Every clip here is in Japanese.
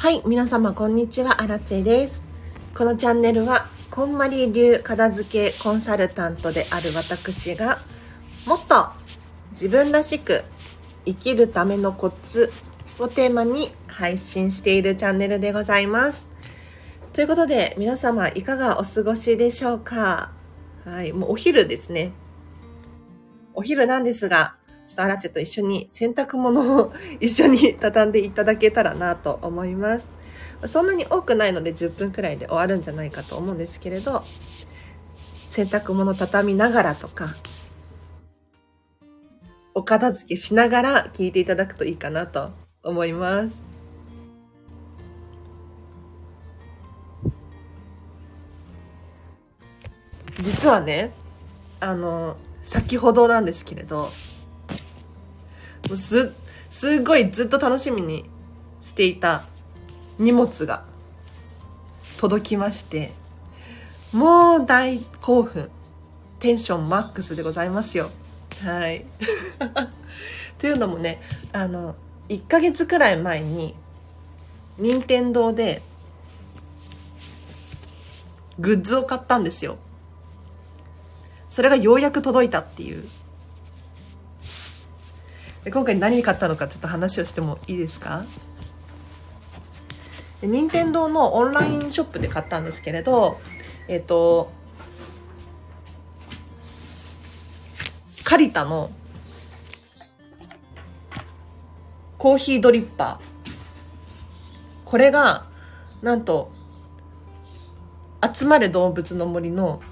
はい、皆様こんにちは、アラチェです。このチャンネルは、こんまり流片付けコンサルタントである私が、もっと自分らしく生きるためのコツをテーマに配信しているチャンネルでございます。ということで、皆様いかがお過ごしでしょうか？はい、もうお昼ですね。お昼なんですが、ちょっとアラチェと一緒に洗濯物を一緒に畳んでいただけたらなと思います。そんなに多くないので10分くらいで終わるんじゃないかと思うんですけれど、洗濯物畳みながらとか、お片付けしながら聞いていただくといいかなと思います。実はね、あの、先ほどなんですけれど、す、すごいずっと楽しみにしていた荷物が届きまして、もう大興奮、テンションマックスでございますよ。はい。というのもね、あの、1ヶ月くらい前に、任天堂で、グッズを買ったんですよ。それがようやく届いたっていう。で今回何買ったのかちょっと話をしてもいいですか？任天堂のオンラインショップで買ったんですけれど、えっ、と、カリタのコーヒードリッパー。これが、なんと、集まる動物の森の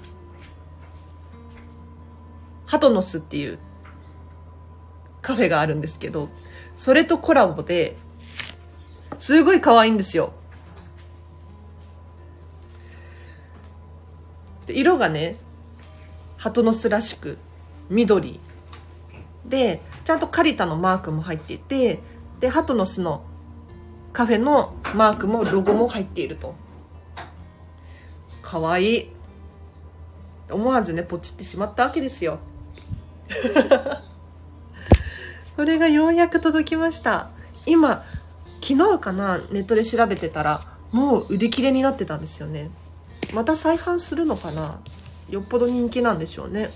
ハトノスっていうカフェがあるんですけど、それとコラボで、すごい可愛いんですよ。で色がね、ハトノスらしく緑。で、ちゃんとカリタのマークも入っていて、で、ハトノスのカフェのマークもロゴも入っていると。可愛い。思わずね、ポチってしまったわけですよ。これがようやく届きました。今昨日かなネットで調べてたらもう売り切れになってたんですよね。また再販するのかな？よっぽど人気なんでしょうね。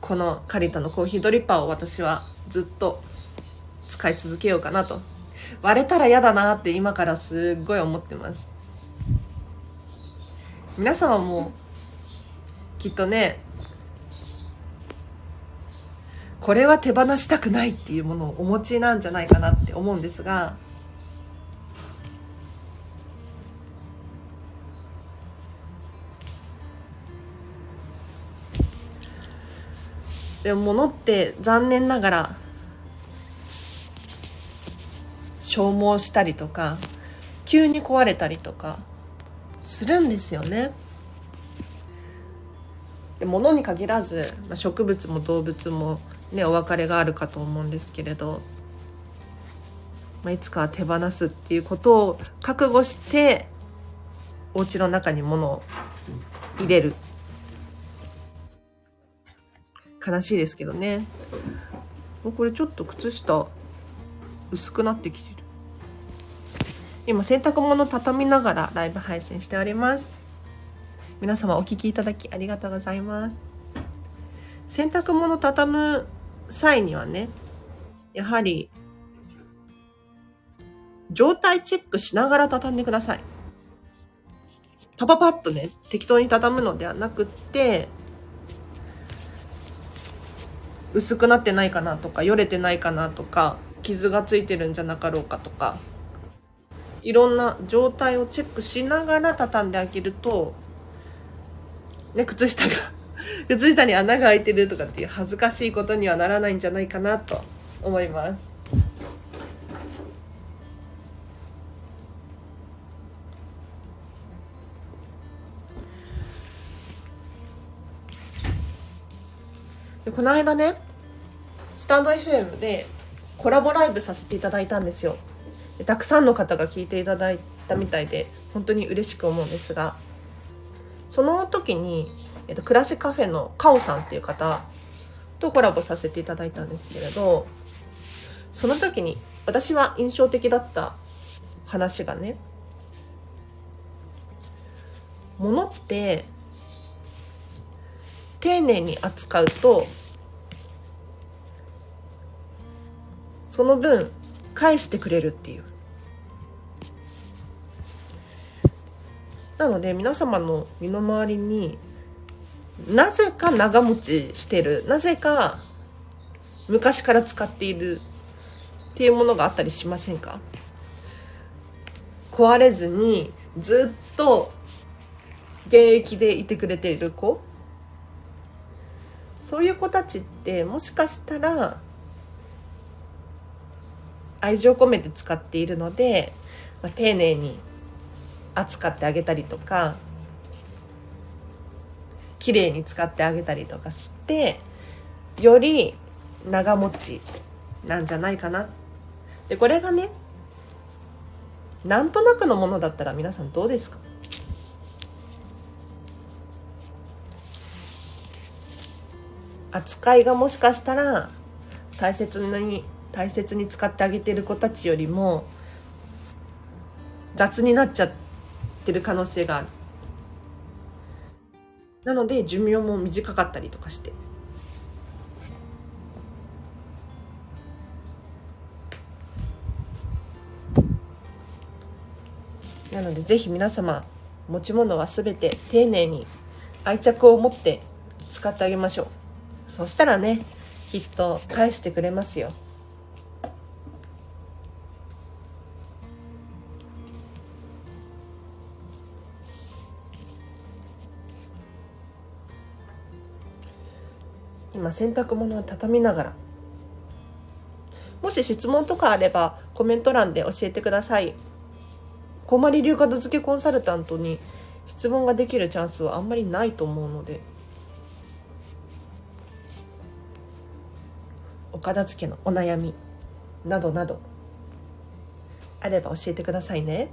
このカリタのコーヒードリッパーを私はずっと使い続けようかなと。割れたら嫌だなって今からすっごい思ってます。皆様もきっとねこれは手放したくないっていうものをお持ちなんじゃないかなって思うんですがでも物って残念ながら消耗したりとか急に壊れたりとかするんですよね。で物に限らず、まあ、植物も動物もねお別れがあるかと思うんですけれど、まあ、いつかは手放すっていうことを覚悟してお家の中に物を入れる。悲しいですけどね。これちょっと靴下薄くなってきてる。今洗濯物畳みながらライブ配信しております。皆様お聞きいただきありがとうございます。洗濯物畳む際にはねやはり状態チェックしながら畳んでください。パパパッとね適当に畳むのではなくって薄くなってないかなとかよれてないかなとか傷がついてるんじゃなかろうかとかいろんな状態をチェックしながら畳んであげるとね、靴下が 靴下に穴が開いてるとかっていう恥ずかしいことにはならないんじゃないかなと思います。でこの間ねスタンド FM でコラボライブさせていただいたんですよでたくさんの方が聞いていただいたみたいで本当に嬉しく思うんですがその時に、えっと、暮らしカフェのカオさんっていう方とコラボさせていただいたんですけれどその時に私は印象的だった話がね物って丁寧に扱うとその分返してくれるっていう。なので皆様の身の回りになぜか長持ちしてる。なぜか昔から使っている。っていうものがあったりしませんか？壊れずにずっと現役でいてくれている子。そういう子たちってもしかしたら愛情込めて使っているので、まあ、丁寧に扱ってあげたりとか綺麗に使ってあげたりとかしてより長持ちなんじゃないかな。でこれがねなんとなくのものだったら皆さんどうですか？扱いがもしかしたら大切に大切に使ってあげてる子たちよりも雑になっちゃってる可能性がある。なので寿命も短かったりとかして。なのでぜひ皆様持ち物は全て丁寧に愛着を持って使ってあげましょう。そしたらねきっと返してくれますよ。今洗濯物を畳みながら。もし質問とかあればコメント欄で教えてください。こまり流片付けコンサルタントに質問ができるチャンスはあんまりないと思うので。お片付けのお悩みなどなど。あれば教えてくださいね。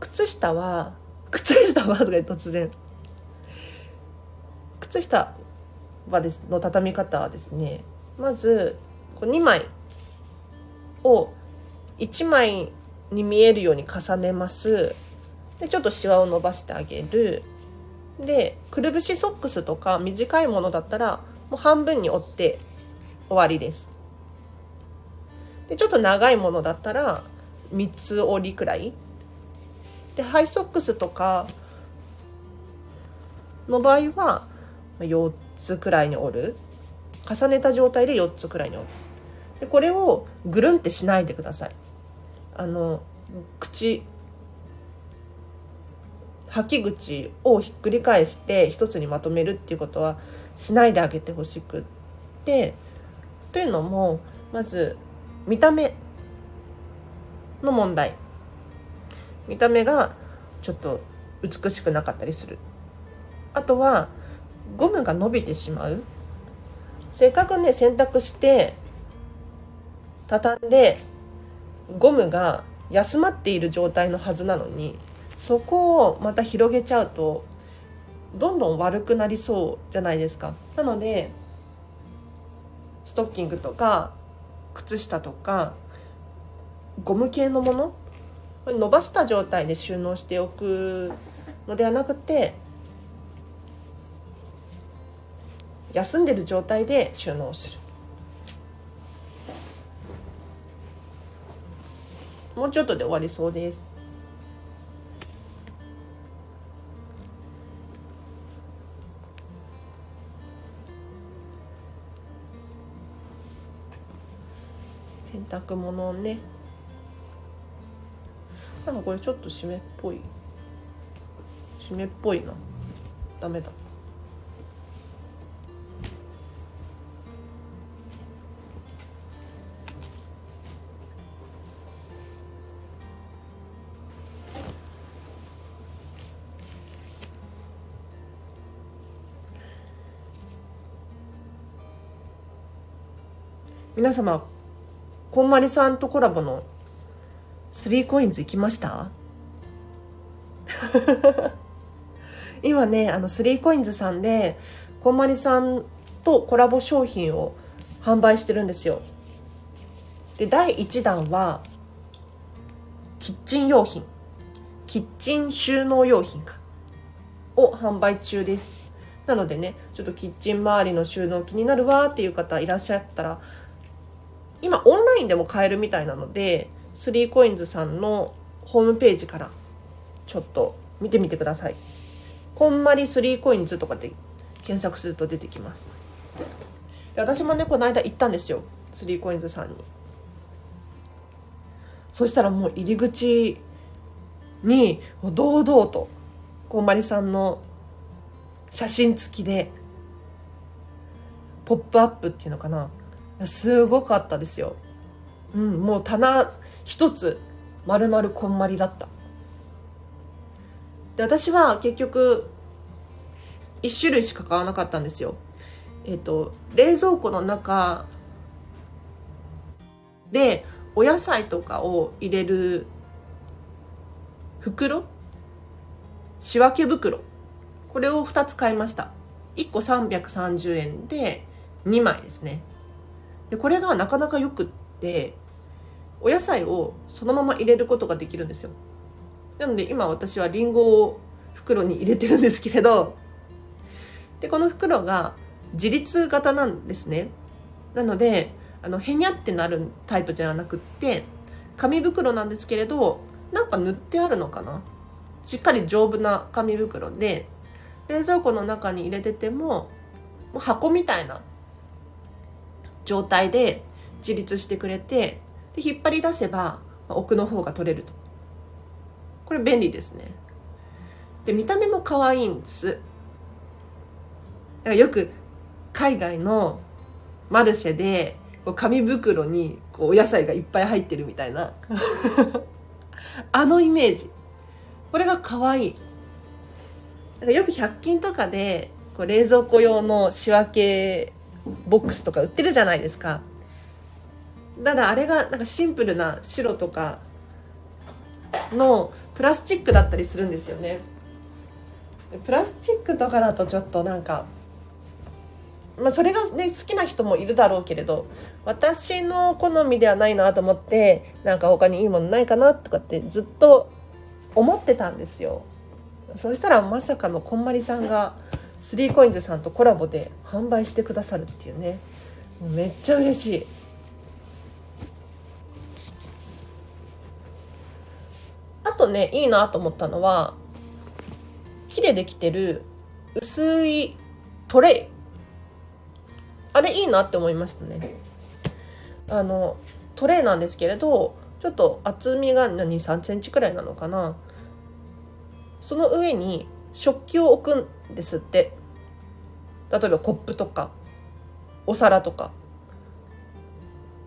靴下は靴下は？とか突然。靴下はですの畳み方はですねまずこう2枚を1枚に見えるように重ねます。でちょっとシワを伸ばしてあげる。でくるぶしソックスとか短いものだったらもう半分に折って終わりです。でちょっと長いものだったら3つ折りくらい。でハイソックスとかの場合は4つくらいに折る。重ねた状態で4つくらいに折る。でこれをぐるんってしないでください。あの口吐き口をひっくり返して一つにまとめるっていうことはしないであげてほしくって。というのもまず見た目の問題。見た目がちょっと美しくなかったりする。あとはゴムが伸びてしまう。せっかくね洗濯して畳んでゴムが休まっている状態のはずなのにそこをまた広げちゃうとどんどん悪くなりそうじゃないですか。なのでストッキングとか靴下とかゴム系のもの伸ばした状態で収納しておくのではなくて休んでる状態で収納する。もうちょっとで終わりそうです。洗濯物ね。なんかこれちょっと湿っぽい。湿っぽいな。ダメだ。皆様こんまりさんとコラボのスリーコインズ行きました？今ねあのスリーコインズさんでこんまりさんとコラボ商品を販売してるんですよ。で第1弾はキッチン用品。キッチン収納用品か。を販売中です。なのでねちょっとキッチン周りの収納気になるわっていう方いらっしゃったら今オンラインでも買えるみたいなので 3COINS さんのホームページからちょっと見てみてください。こんまり 3COINS とかで検索すると出てきます。私もねこの間行ったんですよ。3COINS さんに。そしたらもう入り口に堂々とこんまりさんの写真付きでポップアップっていうのかな。すごかったですよ。うん、もう棚一つ丸々こんまりだった。で私は結局1種類しか買わなかったんですよ。えっ、ー、と冷蔵庫の中でお野菜とかを入れる袋仕分け袋これを2つ買いました1個330円で2枚ですねでこれがなかなかよくってお野菜をそのまま入れることができるんですよ。なので今私はりんごを袋に入れてるんですけれどでこの袋が自立型なんですね。なのであのへにゃってなるタイプじゃなくって紙袋なんですけれどなんか塗ってあるのかな？しっかり丈夫な紙袋で冷蔵庫の中に入れててももう箱みたいな状態で自立してくれてで引っ張り出せば奥の方が取れると。これ便利ですね。で見た目も可愛いんです。だからよく海外のマルシェで紙袋にこうお野菜がいっぱい入ってるみたいな。あのイメージ。これが可愛い。なんかよく100均とかでこう冷蔵庫用の仕分けボックスとか売ってるじゃないですか。ただあれがなんかシンプルな白とかのプラスチックだったりするんですよね。プラスチックとかだとちょっとなんかまあそれがね好きな人もいるだろうけれど私の好みではないなと思ってなんか他にいいものないかなとかってずっと思ってたんですよ。そしたらまさかのこんまりさんが 3COINS さんとコラボで販売してくださるっていうね。もうめっちゃ嬉しい。あとねいいなと思ったのは木でできてる薄いトレイ。あれいいなって思いましたね。あのトレイなんですけれどちょっと厚みが2 3センチくらいなのかな。その上に食器を置くんですって。例えばコップとかお皿とか。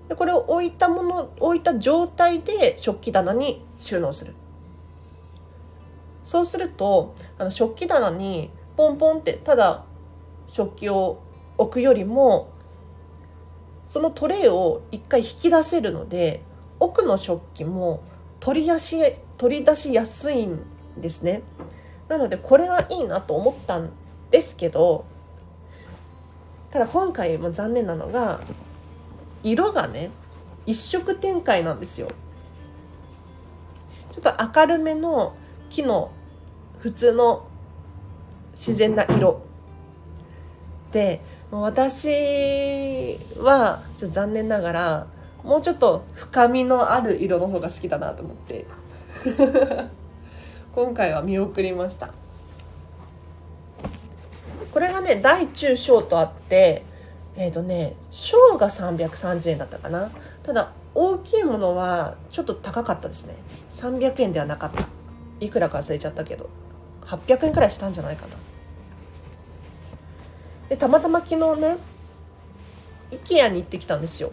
でこれを置いたもの置いた状態で食器棚に収納する。そうするとあの食器棚にポンポンってただ食器を置くよりもそのトレイを一回引き出せるので奥の食器も取り出し取り出しやすいんですね。なのでこれはいいなと思ったんですけどただ今回も残念なのが色がね一色展開なんですよ。ちょっと明るめの木の普通の自然な色。で私はちょっと残念ながらもうちょっと深みのある色の方が好きだなと思って。今回は見送りました。これがね大中小とあってえっ、ー、とね小が330円だったかな。ただ大きいものはちょっと高かったですね。300円ではなかった。いくらか忘れちゃったけど。800円くらいしたんじゃないかな。でたまたま昨日ね IKEA に行ってきたんですよ。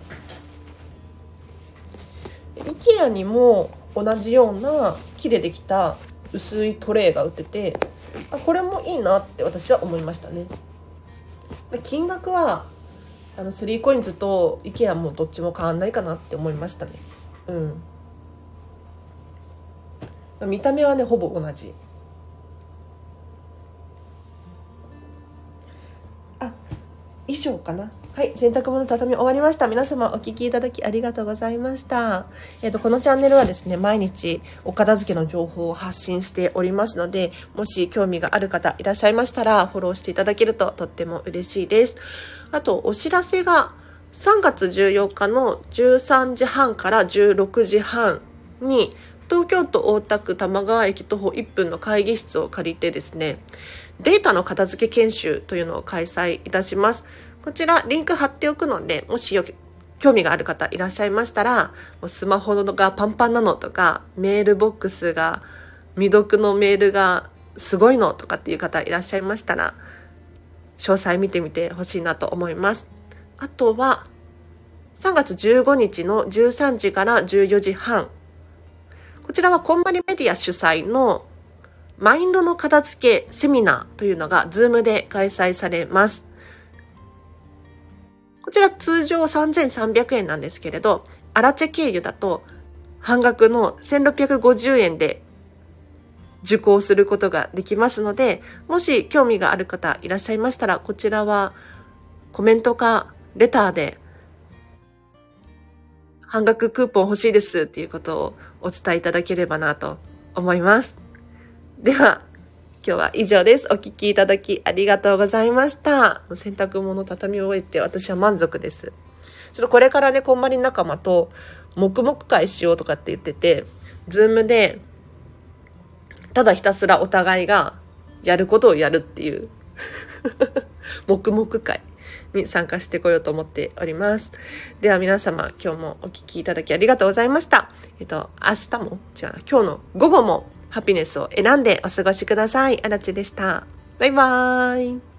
IKEA にも同じような木でできた薄いトレイが売っててあこれもいいなって私は思いましたね。金額はあの 3COINS と IKEA もどっちも変わんないかなって思いましたね。うん。見た目はねほぼ同じ。あ以上かな。はい、洗濯物畳み終わりました。皆様お聞きいただきありがとうございました。えっ、ー、と、このチャンネルはですね、毎日お片付けの情報を発信しておりますので、もし興味がある方いらっしゃいましたら、フォローしていただけるととっても嬉しいです。あと、お知らせが3月14日の13時半から16時半に、東京都大田区玉川駅徒歩1分の会議室を借りてですね、データの片付け研修というのを開催いたします。こちらリンク貼っておくので、もしよ興味がある方いらっしゃいましたら、スマホがパンパンなのとか、メールボックスが未読のメールがすごいのとかっていう方いらっしゃいましたら、詳細見てみてほしいなと思います。あとは、3月15日の13時から14時半。こちらはこんまりメディア主催のマインドの片付けセミナーというのが Zoom で開催されます。こちら通常3300円なんですけれど、アラチェ経由だと半額の1650円で受講することができますので、もし興味がある方いらっしゃいましたら、こちらはコメントかレターで半額クーポン欲しいですっていうことをお伝えいただければなと思います。では、今日は以上です。お聞きいただきありがとうございました。洗濯物畳み終えて私は満足です。ちょっとこれからね、こんまり仲間と黙々会しようとかって言ってて、ズームで、ただひたすらお互いがやることをやるっていう 黙々会に参加してこようと思っております。では皆様、今日もお聴きいただきありがとうございました。えっと、明日も違う、今日の午後もハピネスを選んでお過ごしください。あらちでした。バイバーイ。